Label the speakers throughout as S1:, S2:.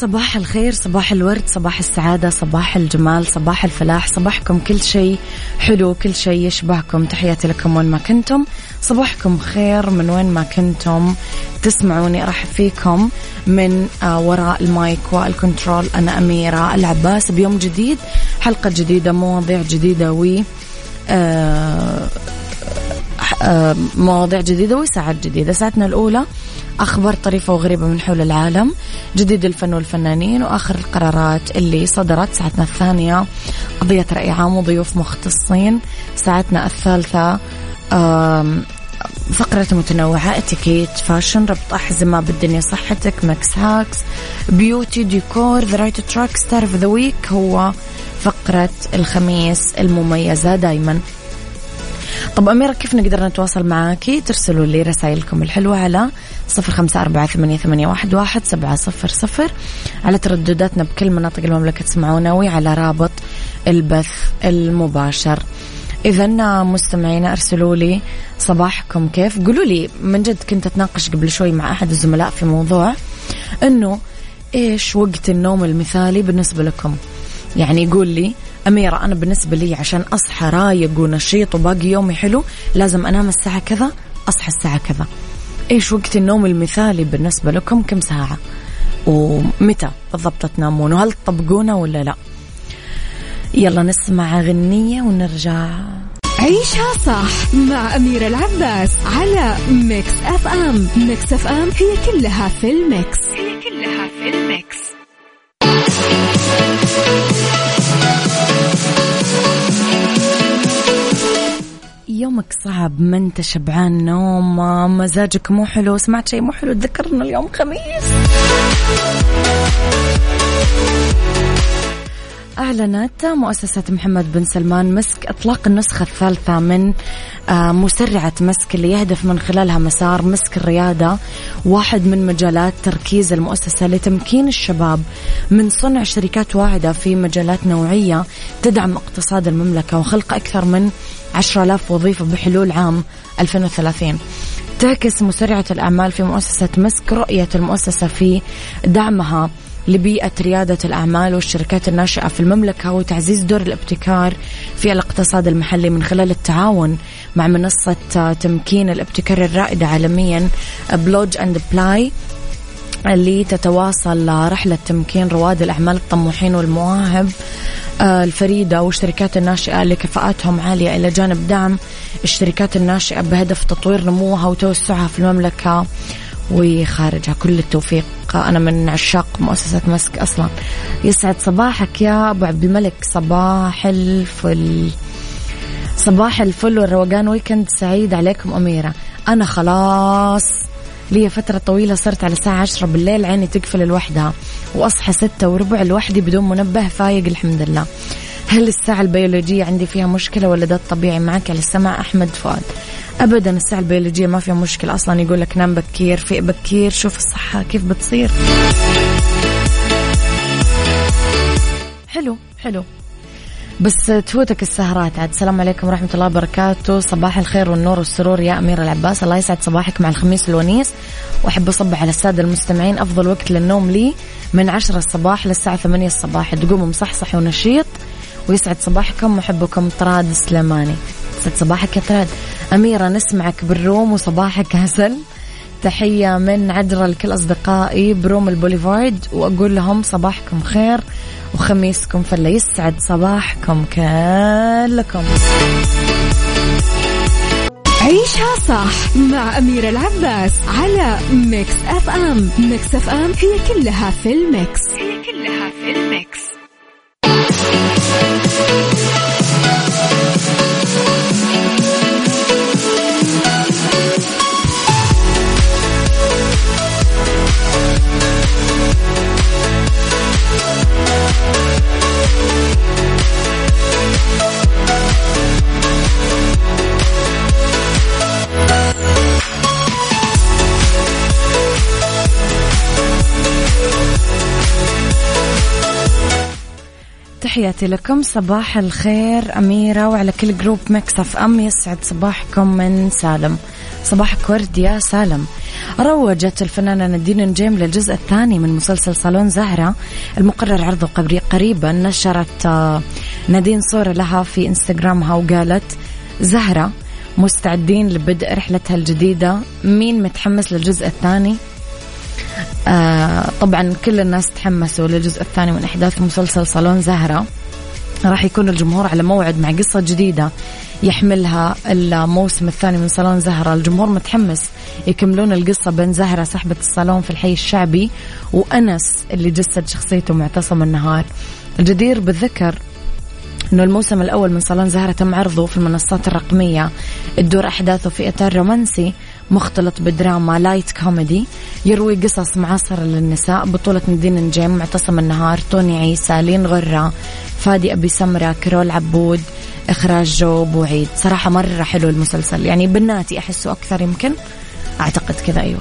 S1: صباح الخير صباح الورد صباح السعادة صباح الجمال صباح الفلاح صباحكم كل شيء حلو كل شيء يشبهكم. تحياتي لكم وين ما كنتم. صباحكم خير من وين ما كنتم. تسمعوني أرحب فيكم من آه، وراء ال mic وال control أنا أميرة العباس. بيوم جديد حلقة جديدة مواضيع جديدة و آه، آه، مواضيع جديدة وساعات جديدة. ساعتنا الأولى أخبار طريفة وغريبة من حول العالم جديد الفن والفنانين وآخر القرارات اللي صدرت ساعتنا الثانية. قضية رأي عام وضيوف مختصين. ساعتنا الثالثة فقرة متنوعة اتيكيت fashion ربط أحزمة بالدنيا صحتك Mix hacks beauty ديكور the right track star of the week هو فقرة الخميس المميزة دايما. طب أميرة كيف نقدر نتواصل معاكي ترسلوا لي رسائلكم الحلوة على صفر خمسة أربعة ثمانية, واحد سبعة صفر صفر على تردداتنا بكل مناطق المملكة تسمعونا وعلى رابط البث المباشر. إذا مستمعينا أرسلوا لي صباحكم كيف. قولوا لي من جد كنت أتناقش قبل شوي مع أحد الزملاء في موضوع أنه إيش وقت النوم المثالي بالنسبة لكم؟ يعني يقول لي أميرة أنا بالنسبة لي عشان أصحى رايق ونشيط وباقي يومي حلو لازم أنام الساعة كذا أصحى الساعة كذا. إيش وقت النوم المثالي بالنسبة لكم؟ كم ساعة؟ ومتى بالضبط تنامون؟ وهل تطبقونه ولا لا؟ يلا نسمع غنية ونرجع.
S2: عيشها صح مع أميرة العباس على Mix FM Mix FM هي كلها في ال mix. هي كلها في الميكس.
S1: يومك صعب ما أنت شبعان نوم مزاجك مو حلو سمعت شيء مو حلو تذكرنا اليوم خميس. أعلنت مؤسسة محمد بن سلمان مسك إطلاق النسخة الثالثة من آه، مسرعة مسك اللي يهدف من خلالها مسار مسك الريادة واحد من مجالات تركيز المؤسسة لتمكين الشباب من صنع شركات واعدة في مجالات نوعية تدعم اقتصاد المملكة وخلق أكثر من 10000 وظيفة بحلول عام 2030 تعكس مسرعة الأعمال في مؤسسة مسك رؤية المؤسسة في دعمها. لبيئة ريادة الأعمال والشركات الناشئة في المملكة وتعزيز دور الابتكار في الاقتصاد المحلي من خلال التعاون مع منصة تمكين الابتكار الرائدة عالميا Plug and Play اللي تتواصل رحلة تمكين رواد الأعمال الطموحين والمواهب آه، الفريدة والشركات الناشئة اللي كفاءاتهم عالية إلى جانب دعم الشركات الناشئة بهدف تطوير نموها وتوسعها في المملكة وخارجها. كل التوفيق. أنا من عشاق مؤسسة مسك أصلا. يسعد صباحك يا أبو عبد الملك. صباح الفل. صباح الفل والروقان ويكند سعيد عليكم أميرة. أنا خلاص. لي فترة طويلة صرت على الساعة عشرة بالليل. عيني تقفل لوحدها وأصحى ستة وربع لوحدي بدون منبه فايق الحمد لله. هل الساعة البيولوجية عندي فيها مشكلة ولا ده الطبيعي معك؟ على السمع أحمد فؤاد. أبدا الساعة البيولوجية ما فيها مشكلة. أصلا يقول لك نام بكير فيق بكير. شوف الصحة كيف بتصير. حلو حلو. بس تفوتك السهرات. عاد السلام عليكم ورحمة الله وبركاته. صباح الخير والنور والسرور يا أميرة العباس. الله يسعد صباحك مع الخميس الونيس. وأحب أصبح على السادة المستمعين. أفضل وقت للنوم لي من عشرة الصباح للساعة ثمانية الصباح. تقوموا مصحصح ونشيط. ويسعد صباحكم محبكم طراد سليماني. يسعد صباحك يا طراد. أميرة نسمعك بال room وصباحك عسل تحية من عجرة لكل أصدقائي ب room البوليفارد وأقول لهم صباحكم خير وخميسكم فله يسعد صباحكم كلكم.
S2: عيشها صح مع أميرة العباس على Mix FM. Mix FM هي كلها في ال mix.
S1: تحياتي لكم. صباح الخير أميرة وعلى كل group Mix FM يسعد صباحكم من سالم. صباحك ورد يا سالم. روجت الفنانة نادين نجيم للجزء الثاني من مسلسل صالون زهرة. المقرر عرضه قريبا. نشرت آه، نادين صورة لها في إنستغرامها وقالت زهرة مستعدين لبدء رحلتها الجديدة. مين متحمس للجزء الثاني؟ آه طبعا كل الناس تحمسوا للجزء الثاني من أحداث مسلسل صالون زهرة. راح يكون الجمهور على موعد مع قصة جديدة يحملها الموسم الثاني من صالون زهرة. الجمهور متحمس يكملون القصة بين زهرة صاحبة الصالون في الحي الشعبي وأنس اللي جسد شخصيته معتصم النهار. الجدير بالذكر إنه الموسم الأول من صالون زهرة تم عرضه في المنصات الرقمية. تدور أحداثه في إطار رومانسي مختلط بدراما light comedy يروي قصص معاصرة للنساء. بطولة نادين نجيم معتصم النهار توني عيسى لين غرة فادي أبي سمرة كرول عبود إخراج جو بوعيد صراحة مرة حلو المسلسل. يعني بناتي أحسه أكثر يمكن. أعتقد كذا أيوه.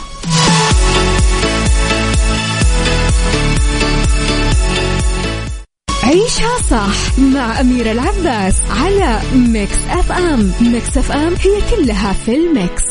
S2: عيشها صح مع أميرة العباس على Mix FM Mix FM هي كلها في ال
S1: mix.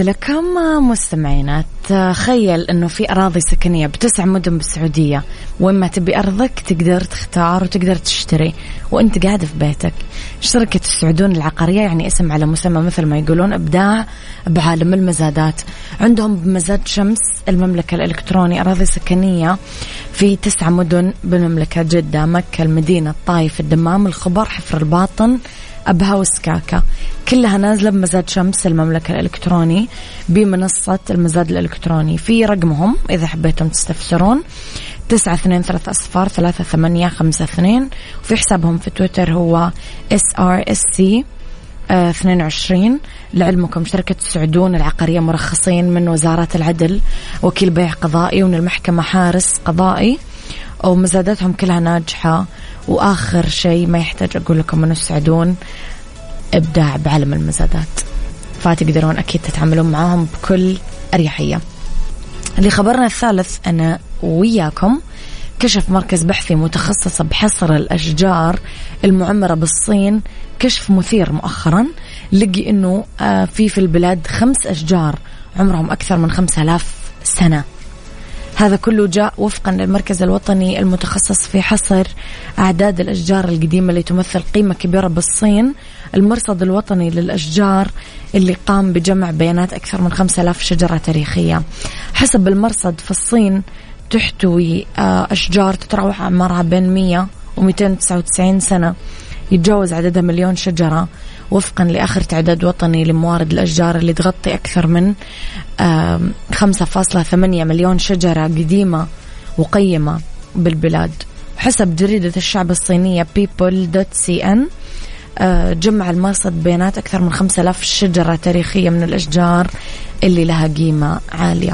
S1: لكم مستمعينا. تخيل إنه في أراضي سكنية بتسع مدن بالسعودية. وين ما تبي أرضك تقدر تختار وتقدر تشتري. وأنت قاعد في بيتك. شركة السعودون العقارية يعني اسم على مسمى مثل ما يقولون إبداع بعالم المزادات. عندهم بمزاد شمس المملكة الالكتروني أراضي سكنية في تسع مدن بالمملكة جدة مكة المدينة الطايف الدمام الخبر حفر الباطن أبها وسكاكا كلها نازلة بمزاد شمس المملكة الإلكتروني بمنصة المزاد الإلكتروني. في رقمهم إذا حبيتم تستفسرون تسعة اثنين ثلاثة أصفار ثلاثة ثمانية خمسة اثنين. وفي حسابهم في تويتر هو سي 22 لعلمكم شركة السعدون العقارية مرخصين من وزارة العدل. وكيل بيع قضائي ومن المحكمة حارس قضائي. ومزاداتهم كلها ناجحة. وآخر شيء ما يحتاج أقول لكم أنه السعدون إبداع بعالم المزادات. فتقدرون أكيد تتعاملون معاهم بكل أريحية. لخبرنا الثالث أنا وياكم كشف مركز بحثي متخصص بحصر الأشجار المعمرة بالصين كشف مثير مؤخرا لقي أنه آه، في في البلاد خمس أشجار عمرهم أكثر من خمسة آلاف سنة. هذا كله جاء وفقا للمركز الوطني المتخصص في حصر أعداد الأشجار القديمة اللي تمثل قيمة كبيرة بالصين. المرصد الوطني للأشجار اللي قام بجمع بيانات أكثر من 5000 شجرة تاريخية. حسب المرصد في الصين تحتوي آه، أشجار تتراوح أعمارها بين 100 و 299 سنة. يتجاوز عددها مليون شجرة وفقا لآخر تعداد وطني لموارد الأشجار اللي تغطي أكثر من 5.8 مليون شجرة قديمة وقيمة بالبلاد. حسب جريدة الشعب الصينية people.cn آه، جمع المرصد بيانات أكثر من 5000 شجرة تاريخية من الأشجار اللي لها قيمة عالية.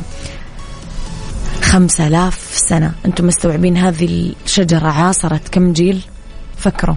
S1: خمسة آلاف سنة. أنتم مستوعبين هذه الشجرة عاصرت كم جيل؟ فكروا.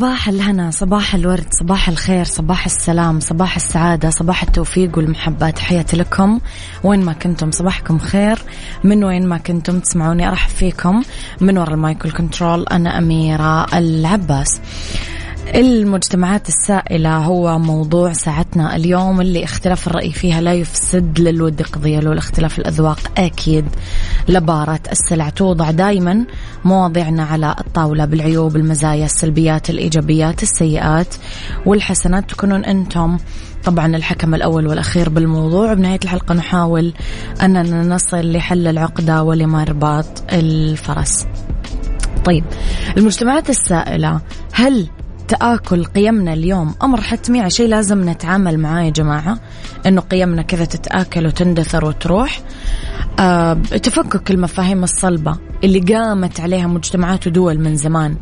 S1: صباح الهنا صباح الورد صباح الخير صباح السلام صباح السعادة صباح التوفيق والمحبة. تحياتي لكم. وين ما كنتم صباحكم خير. من وين ما كنتم تسمعوني أرحب فيكم. من وراء ال mic وال control أنا أميرة العباس. المجتمعات السائلة هو موضوع ساعتنا اليوم اللي اختلاف الرأي فيها لا يفسد للود قضية لولا اختلاف الأذواق. أكيد لبارت السلع توضع دائما مواضيعنا على الطاولة بالعيوب المزايا السلبيات الإيجابيات السيئات والحسنات. تكونون أنتم طبعا الحكم الأول والأخير بالموضوع. بنهاية الحلقة نحاول أننا نصل لحل العقدة ولمرباط الفرس. طيب المجتمعات السائلة هل تآكل قيمنا اليوم. أمر حتمي على شيء لازم نتعامل معاه يا جماعة إنه قيمنا كذا تتآكل وتندثر وتروح. آه تفكك المفاهيم الصلبة اللي قامت عليها مجتمعات ودول من زمان.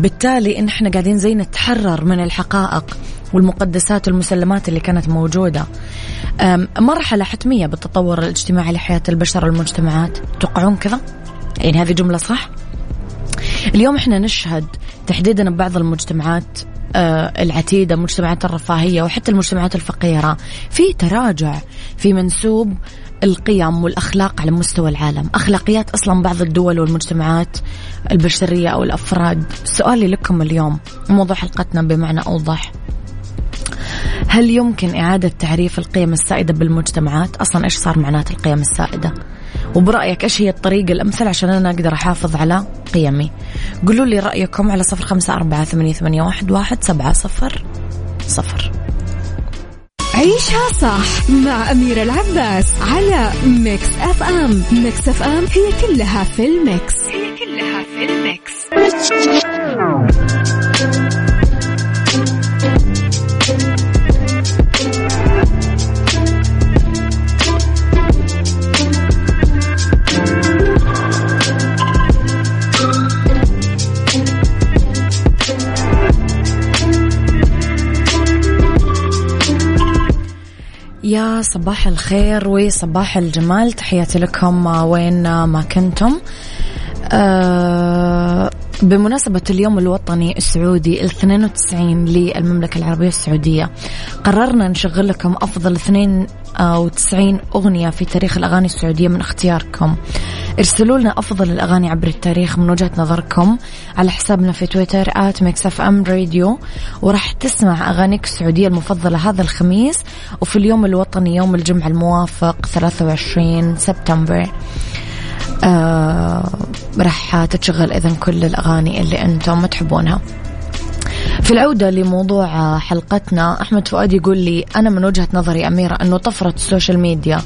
S1: بالتالي إن إحنا قاعدين زي نتحرر من الحقائق والمقدسات والمسلمات اللي كانت موجودة. مرحلة حتمية بالتطور الاجتماعي لحياة البشر والمجتمعات. توقعون كذا؟ يعني هذه جملة صح؟ اليوم إحنا نشهد تحديدا ببعض المجتمعات آه، العتيدة مجتمعات الرفاهية وحتى المجتمعات الفقيرة. في تراجع في منسوب القيم والأخلاق على مستوى العالم. أخلاقيات أصلا بعض الدول والمجتمعات البشرية أو الأفراد. سؤالي لكم اليوم موضوع حلقتنا بمعنى أوضح. هل يمكن إعادة تعريف القيم السائدة بالمجتمعات؟ أصلا إيش صار معنات القيم السائدة؟ وبرأيك إيش هي الطريقة الأمثل عشان أنا أقدر أحافظ على قيمي؟ قولوا لي رأيكم على صفر خمسة أربعة ثمانية, ثمانية واحد, واحد سبعة صفر صفر.
S2: عيشها صح مع أميرة العباس على Mix FM. Mix FM هي كلها في ال mix. هي كلها في ال mix.
S1: يا صباح الخير وصباح الجمال. تحياتي لكم وين ما كنتم؟ أه بمناسبة اليوم الوطني السعودي ال 92 للمملكة العربية السعودية قررنا نشغل لكم أفضل 92 أغنية في تاريخ الأغاني السعودية من اختياركم. ارسلوا لنا أفضل الأغاني عبر التاريخ من وجهة نظركم على حسابنا في تويتر at Mix FM Radio وراح تسمع أغانيك السعودية المفضلة هذا الخميس وفي اليوم الوطني يوم الجمعة الموافق 23 سبتمبر. آه راح تتشغل إذا كل الأغاني اللي أنتم تحبونها. في العودة لموضوع حلقتنا أحمد فؤاد يقول لي أنا من وجهة نظري أميرة أنه طفرة ال social media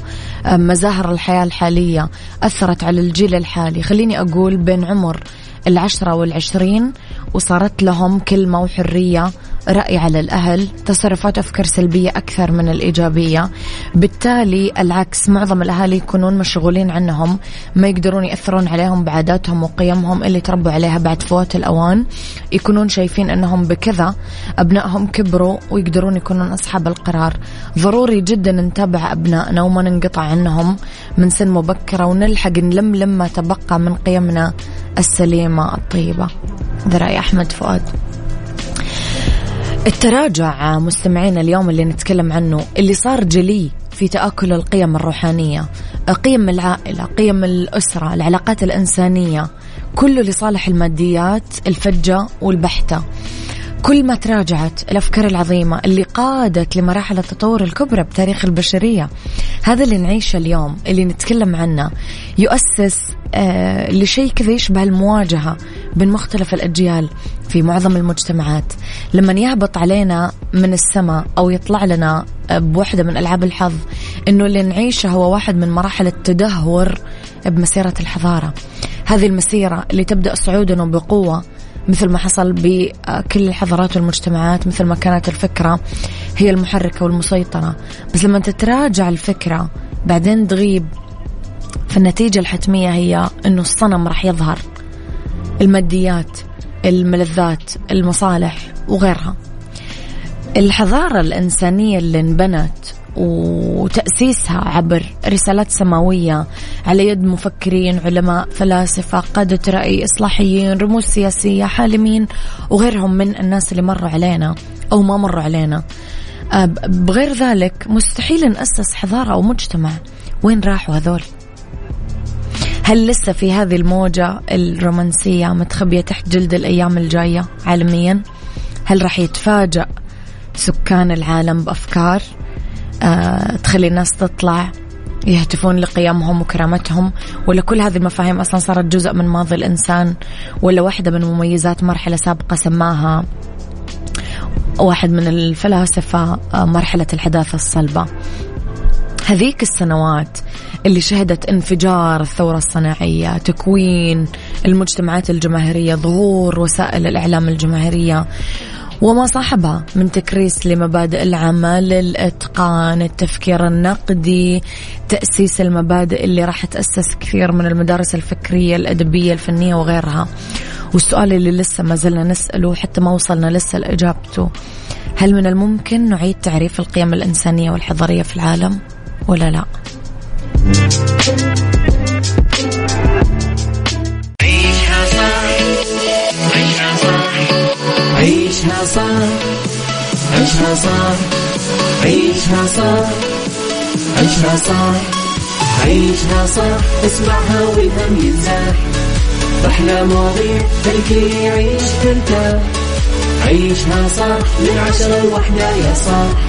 S1: مظاهر الحياة الحالية أثرت على الجيل الحالي. خليني أقول بين عمر العشرة والعشرين وصارت لهم كلمة وحرية رأي على الأهل تصرفات أفكار سلبية أكثر من الإيجابية. بالتالي العكس معظم الأهالي يكونون مشغولين عنهم ما يقدرون يأثرون عليهم بعاداتهم وقيمهم اللي تربوا عليها بعد فوات الأوان. يكونون شايفين أنهم بكذا أبنائهم كبروا ويقدرون يكونون أصحاب القرار. ضروري جدا نتابع أبنائنا وما ننقطع عنهم من سن مبكرة ونلحق نلملم ما تبقى من قيمنا السليمة الطيبة. ذا رأي أحمد فؤاد. التراجع مستمعينا اليوم اللي نتكلم عنه اللي صار جلي في تآكل القيم الروحانية قيم العائلة قيم الأسرة العلاقات الإنسانية كله لصالح الماديات الفجة والبحتة. كل ما تراجعت الأفكار العظيمة اللي قادت لمراحل التطور الكبرى بتاريخ البشرية. هذا اللي نعيشه اليوم اللي نتكلم عنه يؤسس آه لشيء كذا يشبه المواجهة. بين مختلف الأجيال في معظم المجتمعات. لما يهبط علينا من السماء أو يطلع لنا بوحدة من ألعاب الحظ أنه اللي نعيشه هو واحد من مراحل التدهور بمسيرة الحضارة. هذه المسيرة اللي تبدأ صعودا بقوة مثل ما حصل بكل الحضارات والمجتمعات مثل ما كانت الفكرة هي المحركة والمسيطرة. بس لما تتراجع الفكرة بعدين تغيب فالنتيجة الحتمية هي أنه الصنم راح يظهر. الماديات الملذات المصالح وغيرها. الحضارة الإنسانية اللي انبنت وتأسيسها عبر رسالات سماوية على يد مفكرين علماء فلاسفة قادة رأي إصلاحيين رموز سياسية حالمين وغيرهم من الناس اللي مروا علينا أو ما مروا علينا. أه، بغير ذلك مستحيل نأسس حضارة أو مجتمع. وين راحوا هذول؟ هل لسه في هذه الموجة الرومانسية متخبية تحت جلد الأيام الجاية عالميا؟ هل راح يتفاجأ سكان العالم بأفكار؟ آه تخلي الناس تطلع يهتفون لقيمهم وكرامتهم؟ ولا كل هذه المفاهيم أصلا صارت جزء من ماضي الإنسان؟ ولا واحدة من مميزات مرحلة سابقة سماها واحد من الفلاسفة آه، مرحلة الحداثة الصلبة؟ هذيك السنوات اللي شهدت انفجار الثورة الصناعية تكوين المجتمعات الجماهيرية ظهور وسائل الإعلام الجماهيرية وما صاحبها من تكريس لمبادئ العمل الإتقان التفكير النقدي تأسيس المبادئ اللي راح تأسس كثير من المدارس الفكرية الأدبية الفنية وغيرها. والسؤال اللي لسه ما زلنا نسأله حتى ما وصلنا لسه لإجابته هل من الممكن نعيد تعريف القيم الإنسانية والحضارية في العالم؟ ولا لا عيشها صح
S3: عيشها صح عيشها صح عيشها صح عيشها صح عيشها صح عيشها صح اسمعها والهم ينزاح أحلى مواضيع خلي يعيش ترتاح عيشها صح من عشرة لوحدة يا صاح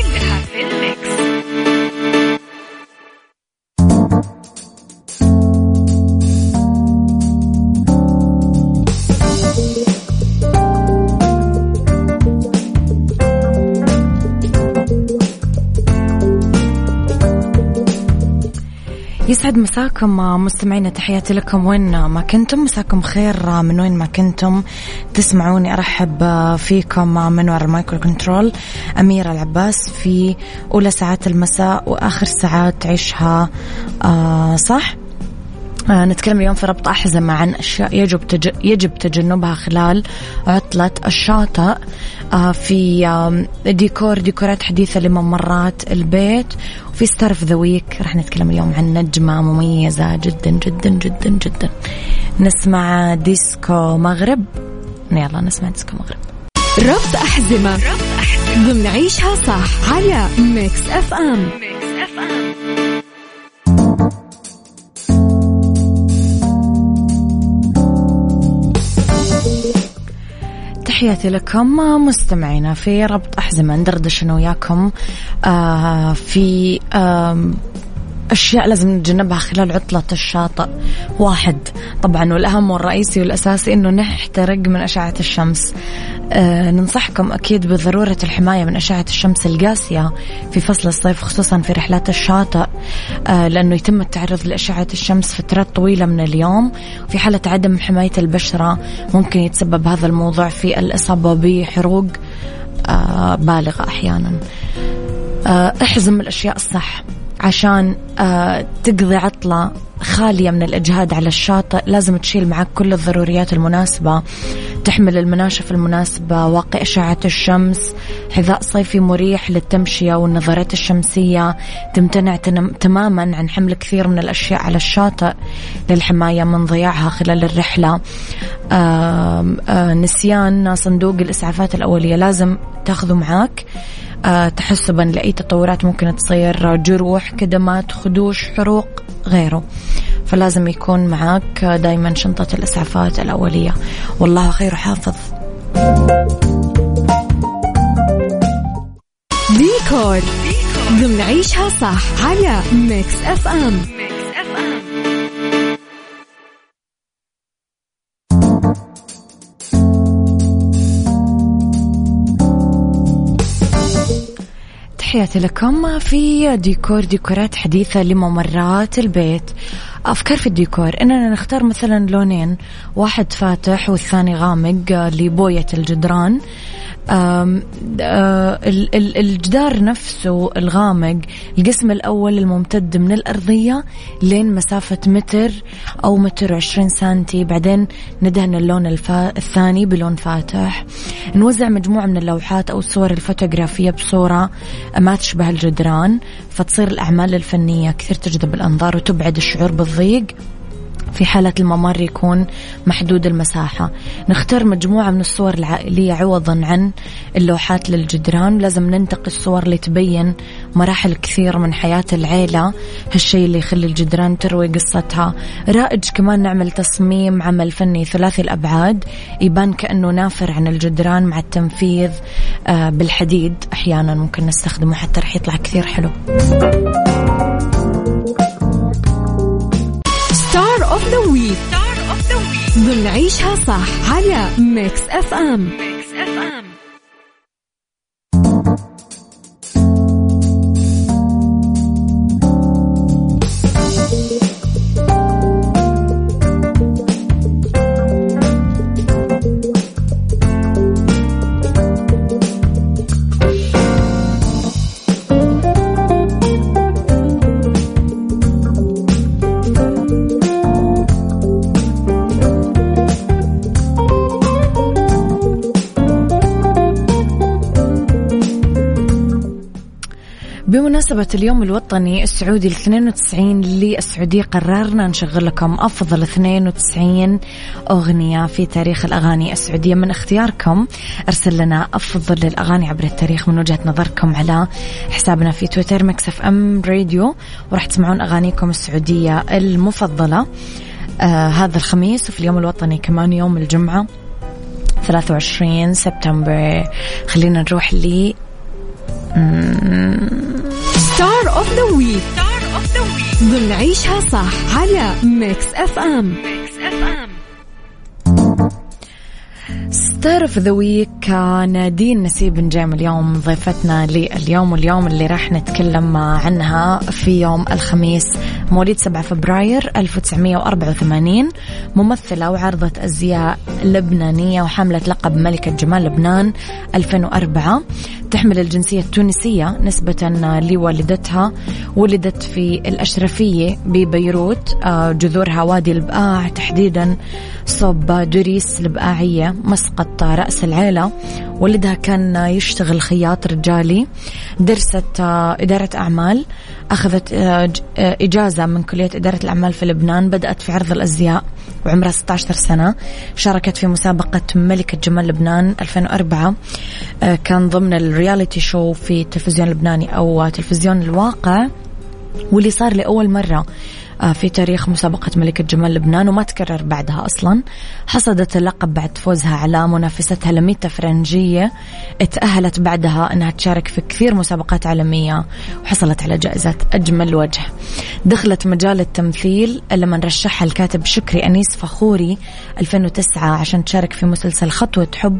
S1: يسعد مساكم مستمعينا تحياتي لكم. وين ما كنتم؟ مساكم خير من وين ما كنتم؟ تسمعوني أرحب فيكم من وراء ال mic وال control أميرة العباس في أولى ساعات المساء وآخر ساعات عيشها آه صح؟ آه نتكلم اليوم في ربط أحزمة عن أشياء يجب تج... يجب تجنبها خلال عطلة الشاطئ. آه في آه ديكور ديكورات حديثة لممرات البيت. وفي star of the week راح نتكلم اليوم عن نجمة مميزة جدا جدا جدا جدا. نسمع ديسكو مغرب. يلا نسمع ديسكو مغرب.
S2: ربط أحزمة ربط أحزمة ضمن عيشها صح على Mix FM. Mix FM.
S1: تحياتي لكم مستمعينا في ربط أحزمة ندردش أنا وياكم آه في أشياء لازم نتجنبها خلال عطلة الشاطئ. واحد طبعا والأهم والرئيسي والأساسي أنه نحترق من أشعة الشمس. آه ننصحكم أكيد بضرورة الحماية من أشعة الشمس القاسية في فصل الصيف خصوصا في رحلات الشاطئ. آه لأنه يتم التعرض لأشعة الشمس فترات طويلة من اليوم. في حالة عدم حماية البشرة ممكن يتسبب هذا الموضوع في الإصابة بحروق آه بالغة أحيانا. آه احزم الأشياء الصح. عشان آه تقضي عطلة خالية من الإجهاد على الشاطئ لازم تشيل معك كل الضروريات المناسبة. تحمل المناشف المناسبة واقي أشعة الشمس حذاء صيفي مريح للتمشية والنظارات الشمسية. تمتنع تماما عن حمل كثير من الأشياء على الشاطئ للحماية من ضياعها خلال الرحلة. آه نسيان صندوق الإسعافات الأولية لازم تاخذه معاك. آه تحسبا لأي تطورات ممكن تصير. جروح كدمات خدوش حروق غيره. فلازم يكون معك دايما شنطة الإسعافات الأولية. والله خير حافظ
S2: ديكور. ضمن عيشها صح على Mix FM.
S1: تحياتي لكم. في ديكور ديكورات حديثة لممرات البيت. أفكار في الديكور. إننا نختار مثلا لونين واحد فاتح والثاني غامق لبوية الجدران. آه، الجدار نفسه الغامق القسم الأول الممتد من الأرضية لين مسافة متر أو متر وعشرين سنتي بعدين ندهن اللون الفا... الثاني بلون فاتح. نوزع مجموعة من اللوحات أو الصور الفوتوغرافية بصورة ما تشبه الجدران فتصير الأعمال الفنية كثير تجذب الأنظار وتبعد الشعور بالضيق. في حالة الممر يكون محدود المساحة. نختار مجموعة من الصور العائلية عوضا عن اللوحات للجدران. لازم ننتقي الصور اللي تبين مراحل كثير من حياة العيلة. هالشيء اللي يخلي الجدران تروي قصتها. رائج كمان نعمل تصميم عمل فني ثلاثي الأبعاد. يبان كأنه نافر عن الجدران مع التنفيذ آه، بالحديد. أحيانا ممكن نستخدمه حتى رح يطلع كثير حلو.
S2: عيشها صح على ميكس اف ام
S1: بمناسبة اليوم الوطني السعودي ال 92 للسعودية قررنا نشغل لكم أفضل 92 أغنية في تاريخ الأغاني السعودية. من اختياركم أرسل لنا أفضل الأغاني عبر التاريخ من وجهة نظركم على حسابنا في تويتر مكسف أم راديو وراح تسمعون أغانيكم السعودية المفضلة آه هذا الخميس وفي اليوم الوطني كمان يوم الجمعة 23 سبتمبر. خلينا نروح ل
S2: star of the week star of the week ضمن عيشها صح على ميكس اف ام ميكس اف ام
S1: star of the week نادين نسيب نجيم اليوم ضيفتنا لليوم واليوم اللي راح نتكلم عنها في يوم الخميس مواليد 7 فبراير 1984 ممثلة وعارضة أزياء لبنانية وحاملة لقب ملكة جمال لبنان 2004 تحمل الجنسية التونسية نسبة لوالدتها ولدت في الأشرفية ببيروت آه، جذورها وادي البقاع تحديدا صوب دريس البقاعية مسقط رأس العيلة. والدها كان يشتغل خياط رجالي درست آه، إدارة أعمال. أخذت آه، إجازة من كلية إدارة الأعمال في لبنان. بدأت في عرض الأزياء وعمرها 16 سنة. شاركت في مسابقة ملكة جمال لبنان 2004 كان ضمن الرياليتي شو في التلفزيون اللبناني أو تلفزيون الواقع. واللي صار لأول مرة آه، في تاريخ مسابقة ملكة جمال لبنان وما تكرر بعدها أصلا. حصدت اللقب بعد فوزها على منافستها لميتا فرنجية. اتأهلت بعدها أنها تشارك في كثير مسابقات عالمية وحصلت على جائزة أجمل وجه. دخلت مجال التمثيل لما رشحها الكاتب شكري أنيس فخوري 2009 عشان تشارك في مسلسل خطوة حب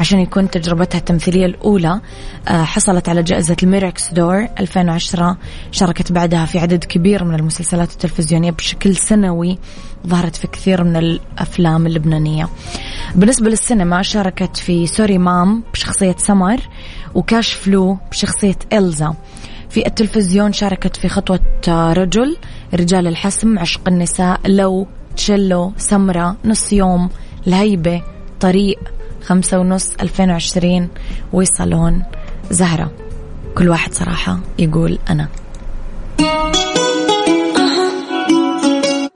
S1: عشان يكون تجربتها التمثيلية الأولى. آه، حصلت على جائزة ال Murex d'Or 2010 شاركت بعدها في عدد كبير من المسلسلات التلفزيونية التلفزيونية بشكل سنوي ظهرت في كثير من الأفلام اللبنانية. بالنسبة للسينما شاركت في Sorry Mom بشخصية سمر و Cash Flow بشخصية إلزا. في التلفزيون شاركت في خطوة رجل رجال الحسم عشق النساء لو تشيلو سمرة نص يوم الهيبة طريق خمسة ونص 2020 وصالون زهرة. كل واحد صراحة يقول أنا.